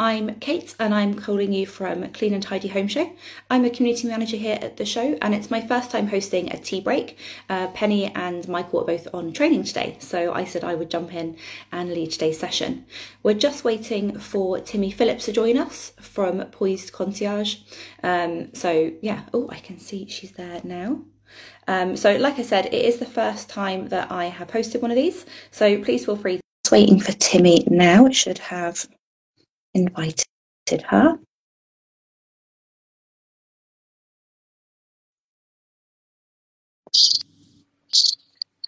I'm Kate and I'm calling you from Clean and Tidy Home Show. I'm a community manager here at the show and it's my first time hosting a tea break. Uh, Penny and Michael are both on training today, so I said I would jump in and lead today's session. We're just waiting for Timi Phillips to join us from Poised Concierge. Um, so, yeah, oh, I can see she's there now. Um, so, like I said, it is the first time that I have hosted one of these, so please feel free. Just waiting for Timi now. It should have invited her.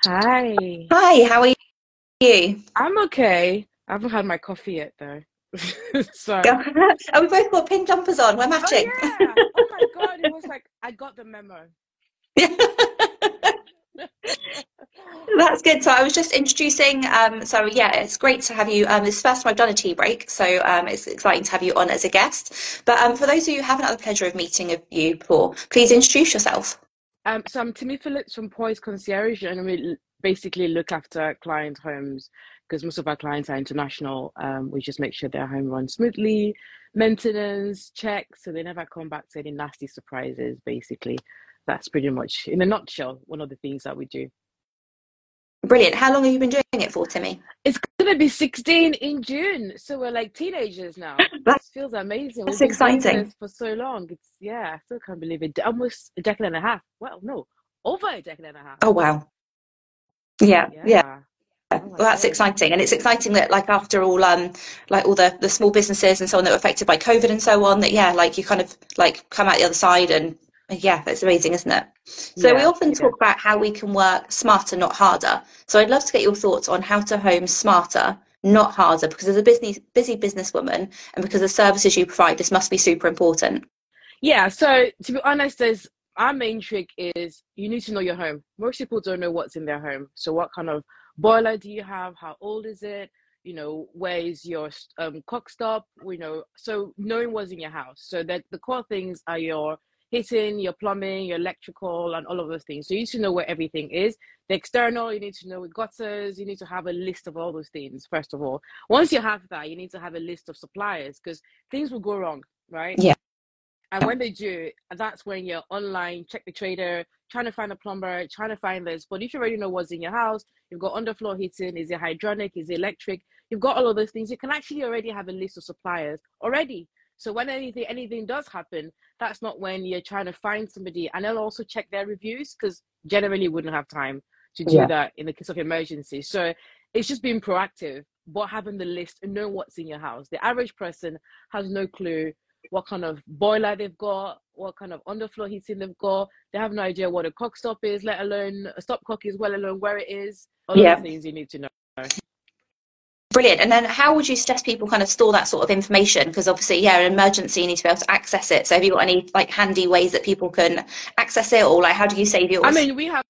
Hi. Hi, how are you? I'm okay. I haven't had my coffee yet though. so oh, we both got pink jumpers on. We're oh, matching. Oh, yeah. oh my god, it was like I got the memo. That's good. So I was just introducing. Um, so yeah, it's great to have you. Um, this is the first time I've done a tea break, so um, it's exciting to have you on as a guest. But um, for those of you who haven't had the pleasure of meeting of you before, please introduce yourself. Um, so I'm Timi Phillips from Poised Concierge, and we basically look after client homes because most of our clients are international. Um, we just make sure their home runs smoothly, maintenance checks, so they never come back to any nasty surprises. Basically, that's pretty much, in a nutshell, one of the things that we do. Brilliant. How long have you been doing it for, Timi? It's going to be 16 in June. So we're like teenagers now. that feels amazing. That's exciting. For so long. It's, yeah, I still can't believe it. Almost a decade and a half. Well, no, over a decade and a half. Oh, wow. Yeah, yeah. yeah. Oh well, that's exciting, and it's exciting that, like, after all, um, like all the the small businesses and so on that were affected by COVID and so on, that yeah, like you kind of like come out the other side and yeah, that's amazing, isn't it? So yeah, we often talk about how we can work smarter, not harder. So I'd love to get your thoughts on how to home smarter, not harder, because as a busy busy businesswoman and because the services you provide, this must be super important. Yeah. So to be honest, there's our main trick is you need to know your home. Most people don't know what's in their home. So what kind of boiler do you have? How old is it? You know, where is your um, cook stop? You know, so knowing what's in your house. So that the core things are your heating, your plumbing, your electrical, and all of those things. So you need to know where everything is. The external, you need to know with gutters, you need to have a list of all those things, first of all. Once you have that, you need to have a list of suppliers because things will go wrong, right? Yeah. And when they do, that's when you're online, check the trader, trying to find a plumber, trying to find this. But if you already know what's in your house, you've got underfloor heating, is it hydronic, is it electric, you've got all of those things, you can actually already have a list of suppliers already. So when anything anything does happen, that's not when you're trying to find somebody, and they'll also check their reviews because generally you wouldn't have time to do yeah. that in the case of emergency. So it's just being proactive, but having the list and know what's in your house. The average person has no clue what kind of boiler they've got, what kind of underfloor heating they've got. They have no idea what a cock stop is, let alone a stopcock is, well alone where it is. All yeah. those things you need to know. Brilliant. And then how would you suggest people kind of store that sort of information? Because obviously, yeah, an emergency, you need to be able to access it. So have you got any like handy ways that people can access it or like how do you save yours? I mean, we have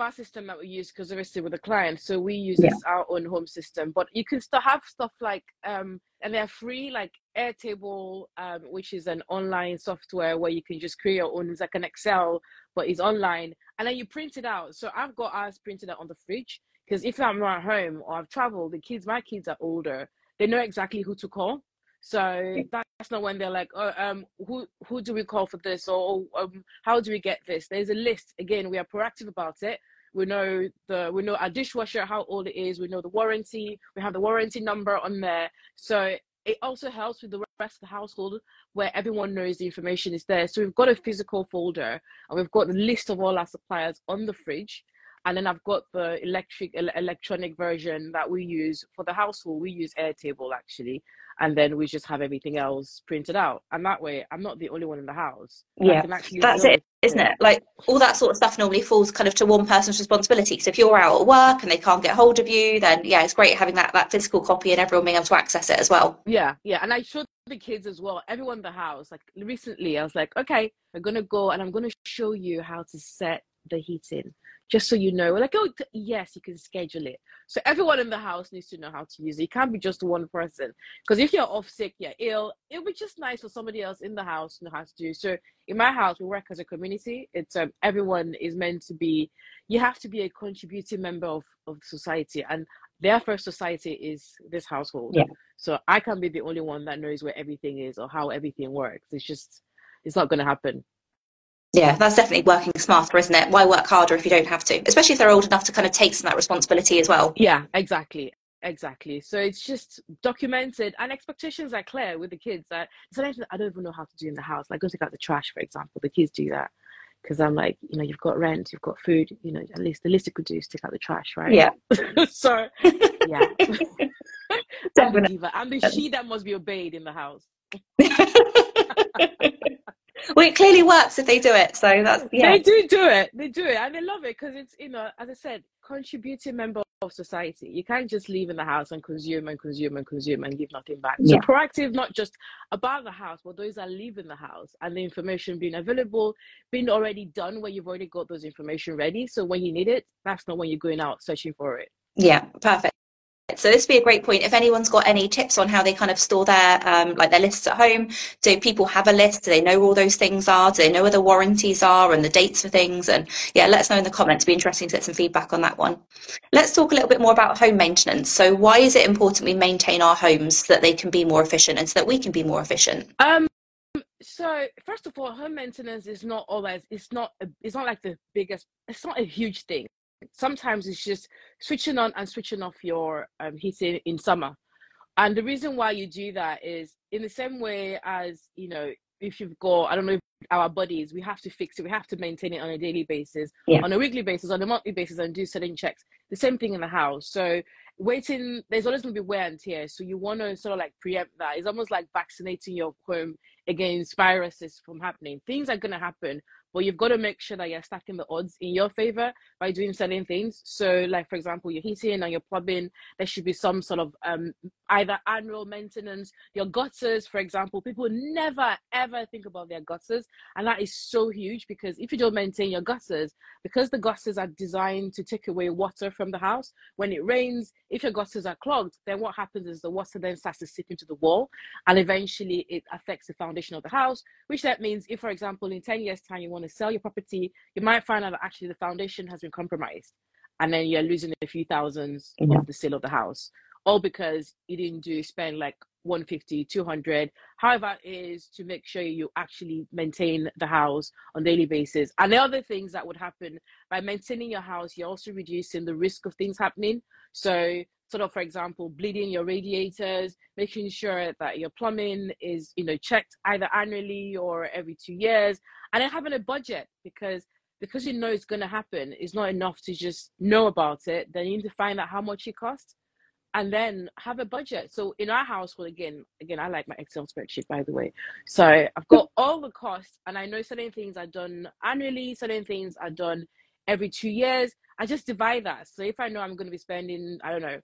our system that we use because obviously with the client, so we use yeah. this our own home system. But you can still have stuff like um and they're free like Airtable, um, which is an online software where you can just create your own. It's like an Excel, but it's online, and then you print it out. So I've got ours printed out on the fridge because if I'm not at home or I've traveled, the kids, my kids are older, they know exactly who to call. So that's not when they're like, oh, um, who who do we call for this, or um, how do we get this? There's a list. Again, we are proactive about it. We know the we know our dishwasher how old it is. We know the warranty. We have the warranty number on there. So it also helps with the rest of the household where everyone knows the information is there. So we've got a physical folder and we've got the list of all our suppliers on the fridge and then I've got the electric electronic version that we use for the household. We use Airtable actually, and then we just have everything else printed out. And that way, I'm not the only one in the house. Yeah, that's it, isn't it? Like all that sort of stuff normally falls kind of to one person's responsibility. So if you're out at work and they can't get hold of you, then yeah, it's great having that that physical copy and everyone being able to access it as well. Yeah, yeah, and I showed the kids as well, everyone in the house. Like recently, I was like, okay, I'm gonna go and I'm gonna show you how to set the heating just so you know. Like, oh, yes, you can schedule it. So everyone in the house needs to know how to use it. It can't be just one person. Because if you're off sick, you're ill, it would be just nice for somebody else in the house to know how to do. So in my house, we work as a community. It's um, everyone is meant to be. You have to be a contributing member of of society, and their first society is this household. Yeah. So I can't be the only one that knows where everything is or how everything works. It's just, it's not going to happen. Yeah, that's definitely working smarter, isn't it? Why work harder if you don't have to? Especially if they're old enough to kind of take some of that responsibility as well. Yeah, exactly. Exactly. So it's just documented and expectations are clear with the kids. That sometimes I don't even know how to do in the house. Like go take out the trash, for example. The kids do that because I'm like, you know, you've got rent, you've got food, you know, at least the least you could do is take out the trash, right? Yeah. so yeah. I'm the diva. I'm the she that must be obeyed in the house. well, it clearly works if they do it. So that's yeah. They do do it. They do it, and they love it because it's you know, as I said, contributing member of society. You can't just leave in the house and consume and consume and consume and give nothing back. So yeah. proactive, not just about the house, but those that live in the house and the information being available, being already done where you've already got those information ready. So when you need it, that's not when you're going out searching for it. Yeah, perfect. So this would be a great point. If anyone's got any tips on how they kind of store their um, like their lists at home, do people have a list? Do they know all those things are? Do they know where the warranties are and the dates for things? And yeah, let us know in the comments. It'd be interesting to get some feedback on that one. Let's talk a little bit more about home maintenance. So why is it important we maintain our homes so that they can be more efficient and so that we can be more efficient? Um, so first of all, home maintenance is not always it's not it's not like the biggest it's not a huge thing sometimes it's just switching on and switching off your um, heating in summer. And the reason why you do that is in the same way as, you know, if you've got, I don't know, our bodies, we have to fix it, we have to maintain it on a daily basis, yeah. on a weekly basis, on a monthly basis, and do certain checks. The same thing in the house. So waiting, there's always going to be wear and tear. So you want to sort of like preempt that. It's almost like vaccinating your home against viruses from happening. Things are going to happen, but you've got to make sure that you're stacking the odds in your favor by doing certain things. So, like for example, your heating and your plumbing, there should be some sort of um, either annual maintenance. Your gutters, for example, people never ever think about their gutters, and that is so huge because if you don't maintain your gutters, because the gutters are designed to take away water from the house, when it rains, if your gutters are clogged, then what happens is the water then starts to seep into the wall, and eventually it affects the foundation of the house. Which that means, if for example, in ten years' time you want to sell your property, you might find out that actually the foundation has been compromised. And then you're losing a few thousands yeah. of the sale of the house. All because you didn't do spend like 150, 200, however it is to make sure you actually maintain the house on daily basis. And the other things that would happen by maintaining your house, you're also reducing the risk of things happening. So sort of for example bleeding your radiators making sure that your plumbing is you know checked either annually or every two years and then having a budget because because you know it's going to happen it's not enough to just know about it then you need to find out how much it costs and then have a budget. So in our household again again i like my excel spreadsheet by the way. So i've got all the costs and i know certain things are done annually certain things are done every two years. I just divide that. So if i know i'm going to be spending i don't know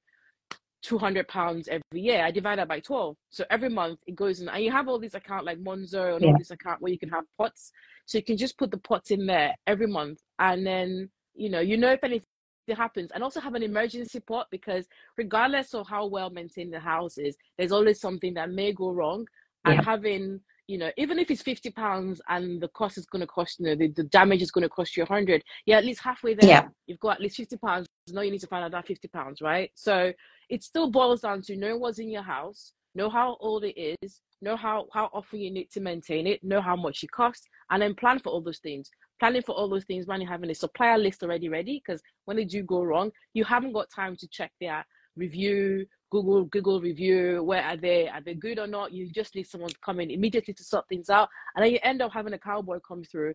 200 pounds every year i divide that by 12 so every month it goes in and you have all these account like monzo and yeah. all this account where you can have pots. So you can just put the pots in there every month and then you know you know if anything happens. And also have an emergency pot because regardless of how well maintained the house is there's always something that may go wrong. And yeah. having you know even if it's 50 pounds and the cost is going to cost you know the, the damage is going to cost you 100 yeah at least halfway there. Yeah. you've got at least 50 pounds. Now you need to find out that 50 pounds right? So it still boils down to know what's in your house know how old it is know how how often you need to maintain it know how much it costs and then plan for all those things planning for all those things you're having a supplier list already ready because when they do go wrong you haven't got time to check their review google google review where are they are they good or not? You just need someone to come in immediately to sort things out and then you end up having a cowboy come through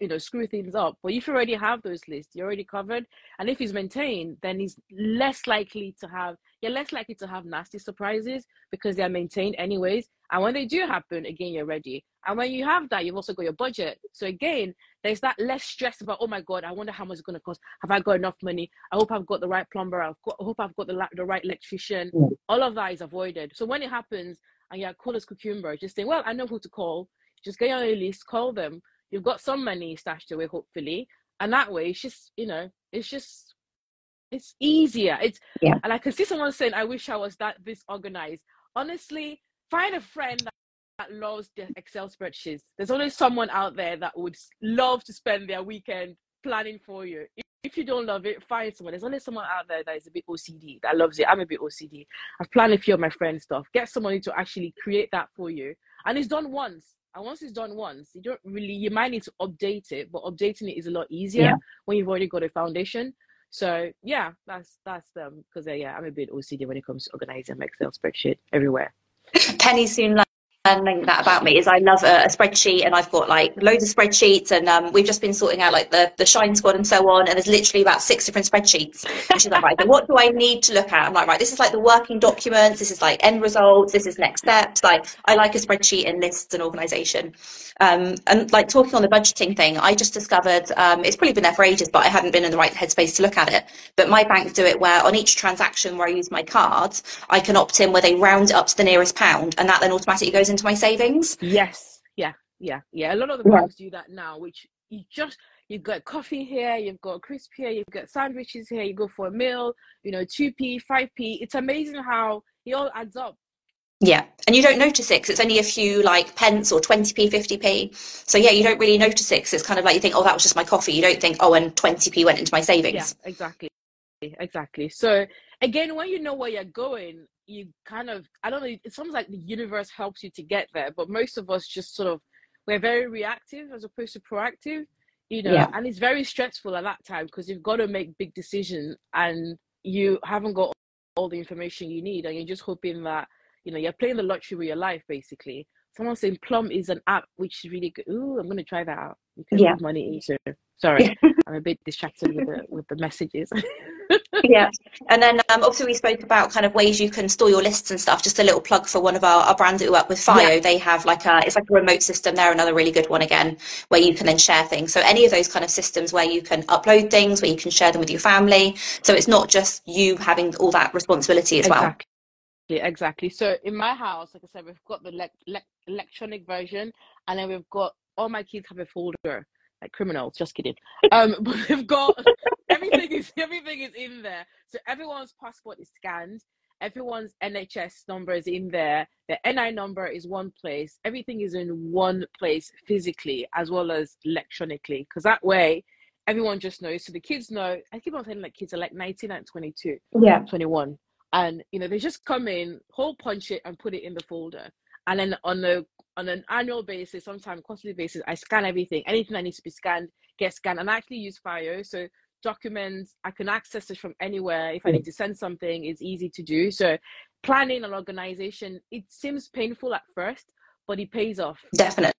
you know screw things up. But if you already have those lists you're already covered. And if he's maintained then he's less likely to have you're less likely to have nasty surprises because they're maintained anyways. And when they do happen again you're ready. And when you have that you've also got your budget. So again there's that less stress about oh my god i wonder how much it's going to cost. Have i got enough money? I hope i've got the right plumber. I've got, i hope i've got the, the right electrician. Yeah. all of that is avoided. So when it happens and you're cool as cucumber just saying well i know who to call. Just get on your list call them you've got some money stashed away hopefully and that way it's just you know it's just it's easier it's yeah and i can see someone saying i wish i was that this organized honestly find a friend that that loves the Excel spreadsheets. There's always someone out there that would love to spend their weekend planning for you. if you don't love it, find someone. There's only someone out there that is a bit OCD that loves it. I'm a bit OCD. I've planned a few of my friends' stuff. Get somebody to actually create that for you, and it's done once. And once it's done once, you don't really. You might need to update it, but updating it is a lot easier yeah. when you've already got a foundation. So yeah, that's that's them because uh, yeah, I'm a bit OCD when it comes to organizing my Excel spreadsheet everywhere. Penny soon learning that about me is I love a, a, spreadsheet and I've got like loads of spreadsheets and um, we've just been sorting out like the, the shine squad and so on and there's literally about six different spreadsheets and she's like right what do I need to look at? I'm like right this is like the working documents this is like end results this is next steps like I like a spreadsheet and lists and organization. Um, and like talking on the budgeting thing I just discovered um, it's probably been there for ages but I hadn't been in the right headspace to look at it but my bank do it where on each transaction where I use my cards I can opt in where they round up to the nearest pound and that then automatically goes into my savings. Yes, yeah, yeah, yeah. A lot of the banks yeah. do that now, which you just you've got coffee here, you've got crisp here, you've got sandwiches here, you go for a meal, you know, 2p, 5p. It's amazing how it all adds up. Yeah, and you don't notice it because it's only a few like pence or 20p, 50p. So yeah, you don't really notice it because it's kind of like you think, oh, that was just my coffee. You don't think, oh, and 20p went into my savings. Yeah, exactly. Exactly. So again, when you know where you're going, you kind of I don't know. It sounds like the universe helps you to get there, but most of us just sort of we're very reactive as opposed to proactive, you know. Yeah. And it's very stressful at that time because you've got to make big decisions and you haven't got all the information you need, and you're just hoping that you know you're playing the lottery with your life basically. Someone saying Plum is an app which is really good. Ooh, I'm gonna try that out. You can yeah. money into. Sorry, I'm a bit distracted with the with the messages. yeah, and then um, obviously we spoke about kind of ways you can store your lists and stuff. Just a little plug for one of our, our brands that we work with, FIO. Yeah. They have like a it's like a remote system. They're another really good one again, where you can then share things. So any of those kind of systems where you can upload things, where you can share them with your family. So it's not just you having all that responsibility as exactly. well. Yeah, exactly. So in my house, like I said, we've got the le- le- electronic version, and then we've got all my kids have a folder like criminals. Just kidding. Um, but we've got everything is everything is in there. So everyone's passport is scanned. Everyone's NHS number is in there. The NI number is one place. Everything is in one place physically as well as electronically. Because that way, everyone just knows. So the kids know. I keep on saying like kids are like 19 and 22, yeah, 21, and you know they just come in, hole punch it, and put it in the folder. And then on the on an annual basis, sometimes quarterly basis, I scan everything. Anything that needs to be scanned gets scanned. And I actually use FIO. So documents, I can access it from anywhere. If I need to send something, it's easy to do. So planning and organization, it seems painful at first, but it pays off. Definitely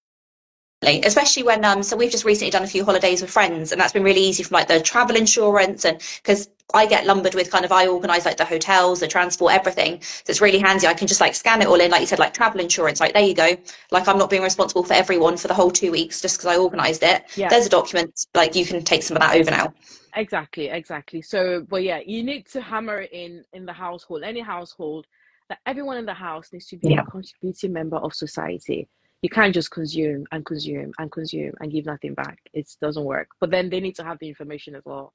especially when um so we've just recently done a few holidays with friends and that's been really easy from like the travel insurance and because I get lumbered with kind of I organize like the hotels, the transport, everything. So it's really handy. I can just like scan it all in, like you said, like travel insurance. Like there you go. Like I'm not being responsible for everyone for the whole two weeks just because I organized it. Yeah. There's a document. Like you can take some of that over now. Exactly, exactly. So, but yeah, you need to hammer it in in the household, any household, that everyone in the house needs to be yeah. a contributing member of society. You can't just consume and consume and consume and give nothing back. It doesn't work. But then they need to have the information as well.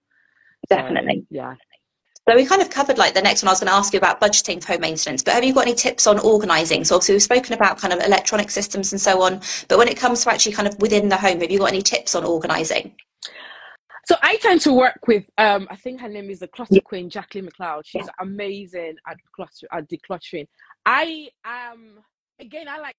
Definitely. So, yeah. So we kind of covered like the next one I was going to ask you about budgeting for home maintenance, but have you got any tips on organising? So obviously we've spoken about kind of electronic systems and so on, but when it comes to actually kind of within the home, have you got any tips on organising? So I tend to work with, um, I think her name is the clutter yeah. queen, Jacqueline McLeod. She's yeah. amazing at clutter at decluttering. I um again I like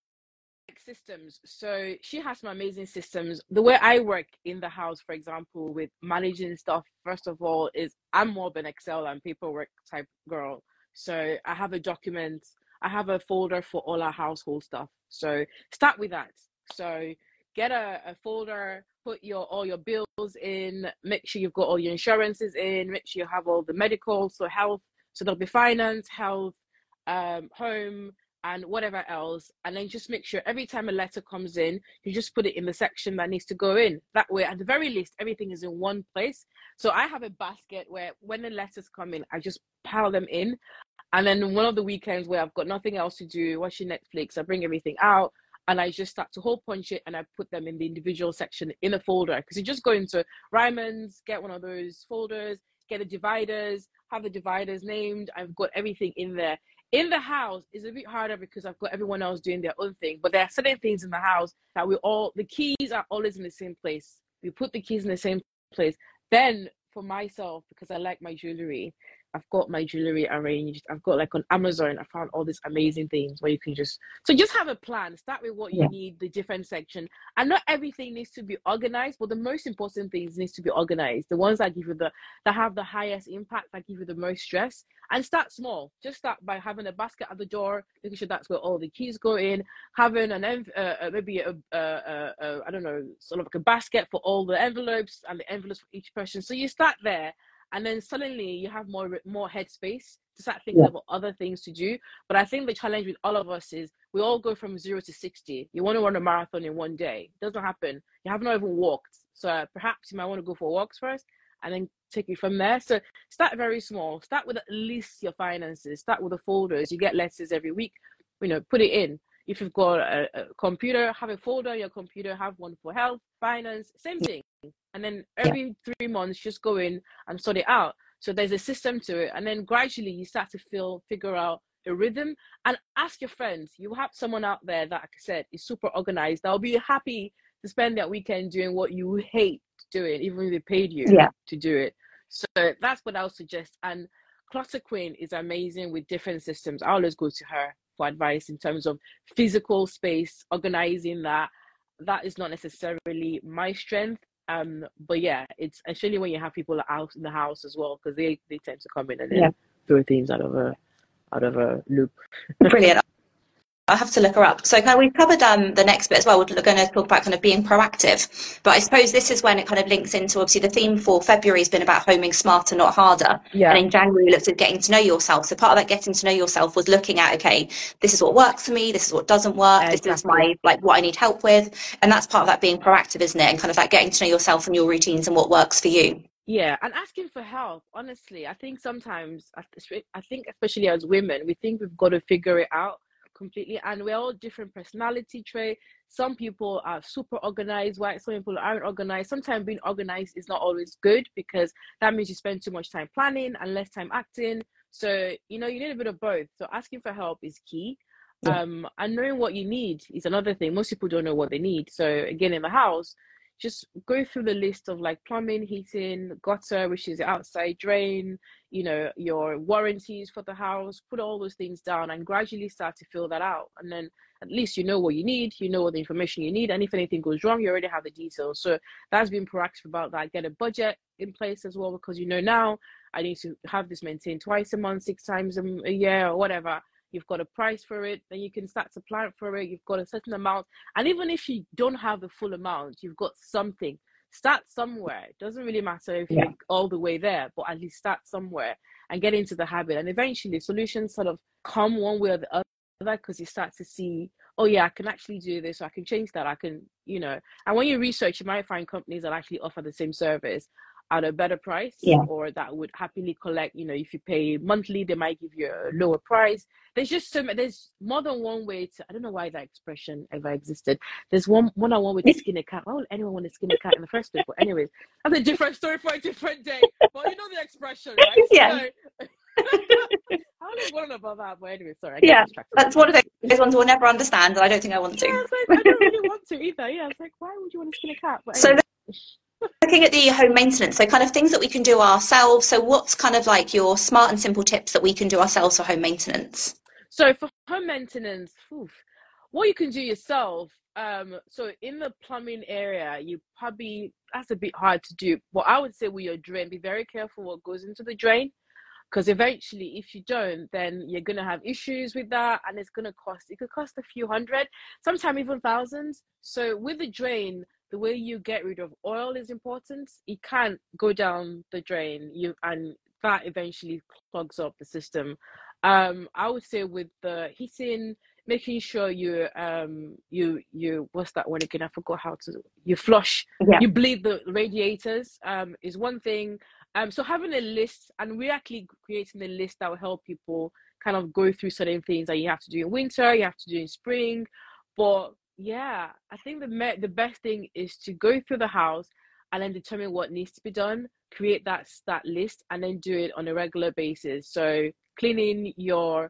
systems. So she has some amazing systems. The way I work in the house, for example, with managing stuff, first of all, is I'm more of an Excel and paperwork type girl. So I have a document, I have a folder for all our household stuff. So start with that. So get a, a folder, put your all your bills in, make sure you've got all your insurances in, make sure you have all the medical, so health, so there'll be finance, health, um, home, and whatever else and then just make sure every time a letter comes in you just put it in the section that needs to go in. That way at the very least everything is in one place. So i have a basket where when the letters come in i just pile them in. And then one of the weekends where i've got nothing else to do watching netflix i bring everything out and I just start to hole punch it and I put them in the individual section in a folder. Because you just go into Ryman's, get one of those folders, get the dividers, have the dividers named. I've got everything in there in the house is a bit harder because I've got everyone else doing their own thing. But there are certain things in the house that we all the keys are always in the same place. We put the keys in the same place. Then for myself because I like my jewelry. I've got my jewelry arranged. I've got like on Amazon, I found all these amazing things where you can just so just have a plan. Start with what you yeah. need, the different section. And not everything needs to be organized, but the most important things needs to be organized. The ones that give you the that have the highest impact, that give you the most stress. And start small. Just start by having a basket at the door, making sure that's where all the keys go in. Having an env- uh, uh, maybe a, uh, uh, uh, I don't know, sort of like a basket for all the envelopes and the envelopes for each person. So you start there and then suddenly you have more more headspace to start thinking yeah. about other things to do. But I think the challenge with all of us is we all go from zero to sixty. You want to run a marathon in one day? It doesn't happen. You have not even walked, so uh, perhaps you might want to go for walks first, and then take it from there. So start very small. Start with at least your finances. Start with the folders. You get letters every week. You know, put it in. If you've got a, a computer, have a folder on your computer. Have one for health, finance, same thing. And then every yeah. three months just go in and sort it out. So there's a system to it. And then gradually you start to feel figure out a rhythm. And ask your friends. You have someone out there that like i said is super organized that'll be happy to spend that weekend doing what you hate doing even if they paid you yeah. to do it. So that's what i'll suggest. And clutter queen is amazing with different systems. I always go to her for advice in terms of physical space organizing that that is not necessarily my strength um, but yeah, it's especially when you have people out in the house as well because they they tend to come in and yeah. throw things out of a out of a loop. Brilliant. I have to look her up. So kind of, we've covered um, the next bit as well. We're going to talk about kind of being proactive, but I suppose this is when it kind of links into obviously the theme for February has been about homing smarter, not harder. Yeah. And in January we looked at getting to know yourself. So part of that getting to know yourself was looking at okay, this is what works for me, this is what doesn't work, yeah, this exactly. is my like what I need help with, and that's part of that being proactive, isn't it? And kind of that getting to know yourself and your routines and what works for you. Yeah, and asking for help. Honestly, I think sometimes I think especially as women, we think we've got to figure it out completely and we're all different personality trait some people are super organized while some people aren't organized. Sometimes being organized is not always good because that means you spend too much time planning and less time acting. So you know you need a bit of both. So asking for help is key. Yeah. um and knowing what you need is another thing. Most people don't know what they need. So again in the house just go through the list of like plumbing, heating, gutter, which is outside drain, you know, your warranties for the house, put all those things down and gradually start to fill that out. And then at least you know what you need, you know what the information you need, and if anything goes wrong, you already have the details. So that's been proactive about that. Get a budget in place as well because you know now I need to have this maintained twice a month, six times a year, or whatever you've got a price for it, then you can start to plan for it, you've got a certain amount. And even if you don't have the full amount, you've got something. Start somewhere. It doesn't really matter if yeah. you're all the way there, but at least start somewhere and get into the habit. And eventually solutions sort of come one way or the other because you start to see, oh yeah, I can actually do this, I can change that, I can, you know. And when you research, you might find companies that actually offer the same service at a better price yeah. or that would happily collect you know if you pay monthly they might give you a lower price there's just so there's more than one way to i don't know why that expression ever existed there's one one on one with skin a cat why would anyone want to skin a cat in the first place but anyways that's a different story for a different day but you know the expression right yeah so, I don't want about that, but anyway, sorry. yeah, that's one of those ones we'll never understand, and I don't think I want to. Yeah, I, like, I don't really want to either. Yeah, it's like, why would you want to skin a cat? Anyway. So looking at the home maintenance so kind of things that we can do ourselves. So what's kind of like your smart and simple tips that we can do ourselves for home maintenance? So for home maintenance oof, what you can do yourself um so in the plumbing area you probably that's a bit hard to do. But i would say with your drain be very careful what goes into the drain because eventually if you don't then you're going to have issues with that and it's going to cost it could cost a few hundred sometimes even thousands. So with the drain the way you get rid of oil is important. It can't go down the drain. You and that eventually clogs up the system. Um, I would say with the heating, making sure you um you you what's that one again? I forgot how to you flush. Yeah. You bleed the radiators. Um, is one thing. Um, so having a list, and we're actually creating a list that will help people kind of go through certain things that you have to do in winter, you have to do in spring, but yeah i think the me- the best thing is to go through the house and then determine what needs to be done create that that list and then do it on a regular basis so cleaning your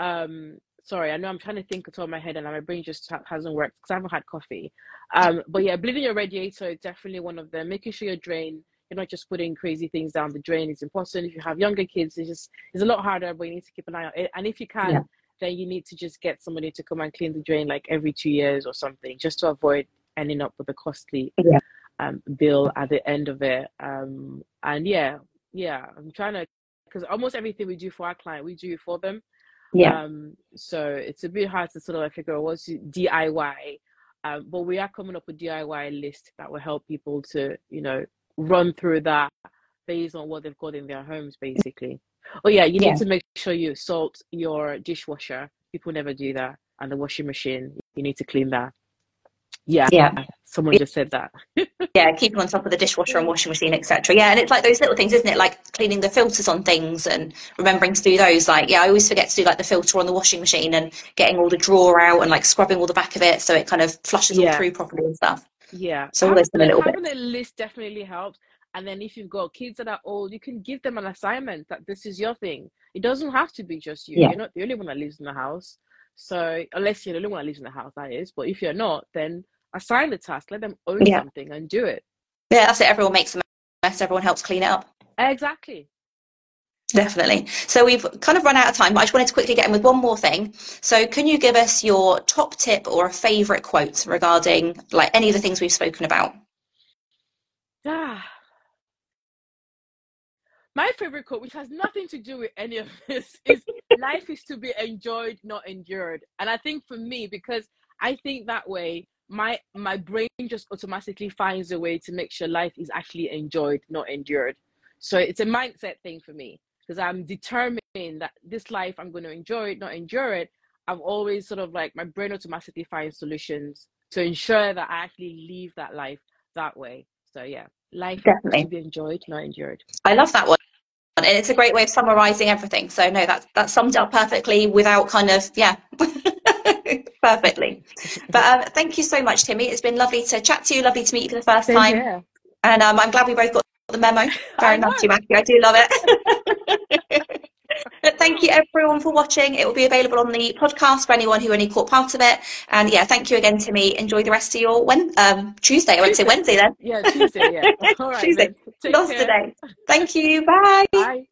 um sorry i know i'm trying to think at all my head and my brain just ha- hasn't worked because i haven't had coffee um but yeah bleeding your radiator is definitely one of them making sure your drain you're not just putting crazy things down the drain. is important. If you have younger kids, it's just it's a lot harder, but you need to keep an eye on it. And if you can, yeah. Then you need to just get somebody to come and clean the drain like every two years or something, just to avoid ending up with a costly yeah. um, bill at the end of it. Um, and yeah, yeah, I'm trying to because almost everything we do for our client, we do it for them. Yeah. Um, so it's a bit hard to sort of like figure out what's DIY. Um, but we are coming up with DIY list that will help people to, you know, run through that based on what they've got in their homes, basically. Oh yeah, you yeah. need to make sure you salt your dishwasher. People never do that, and the washing machine. You need to clean that. Yeah. Yeah. Someone just said that. yeah, keeping on top of the dishwasher and washing machine, etc. Yeah, and it's like those little things, isn't it? Like cleaning the filters on things and remembering to do those. Like, yeah, I always forget to do like the filter on the washing machine and getting all the drawer out and like scrubbing all the back of it so it kind of flushes yeah. all through properly and stuff. Yeah. So all those a little having bit. a list definitely helps. And then if you've got kids that are old, you can give them an assignment that this is your thing. It doesn't have to be just you. Yeah. You're not the only one that lives in the house. So unless you're the only one that lives in the house, that is. But if you're not, then assign the task, let them own yeah. something and do it. Yeah, that's it. Everyone makes a mess, everyone helps clean it up. Exactly. Definitely. So we've kind of run out of time, but I just wanted to quickly get in with one more thing. So can you give us your top tip or a favourite quote regarding like any of the things we've spoken about? Ah. My favorite quote, which has nothing to do with any of this, is life is to be enjoyed, not endured. And I think for me, because I think that way, my my brain just automatically finds a way to make sure life is actually enjoyed not endured. So it's a mindset thing for me because i'm determined that this life i'm going to enjoy it not endure it. I've always sort of like my brain automatically finds solutions to ensure that i actually leave that life that way. So yeah life Definitely. to be enjoyed not endured i love that one and it's a great way of summarizing everything so no that that summed up perfectly without kind of yeah perfectly. But um, thank you so much, Timi. It's been lovely to chat to you. Lovely to meet you for the first Same time. Here. And um, I'm glad we both got the memo. Very nice, Matthew. I do love it. thank you everyone for watching. It will be available on the podcast for anyone who only caught part of it. And yeah, thank you again, Timi. Enjoy the rest of your when um, Tuesday. I went to say Wednesday then. Yeah, Tuesday. Yeah. All right. Tuesday. Lost today. Thank you. Bye. Bye.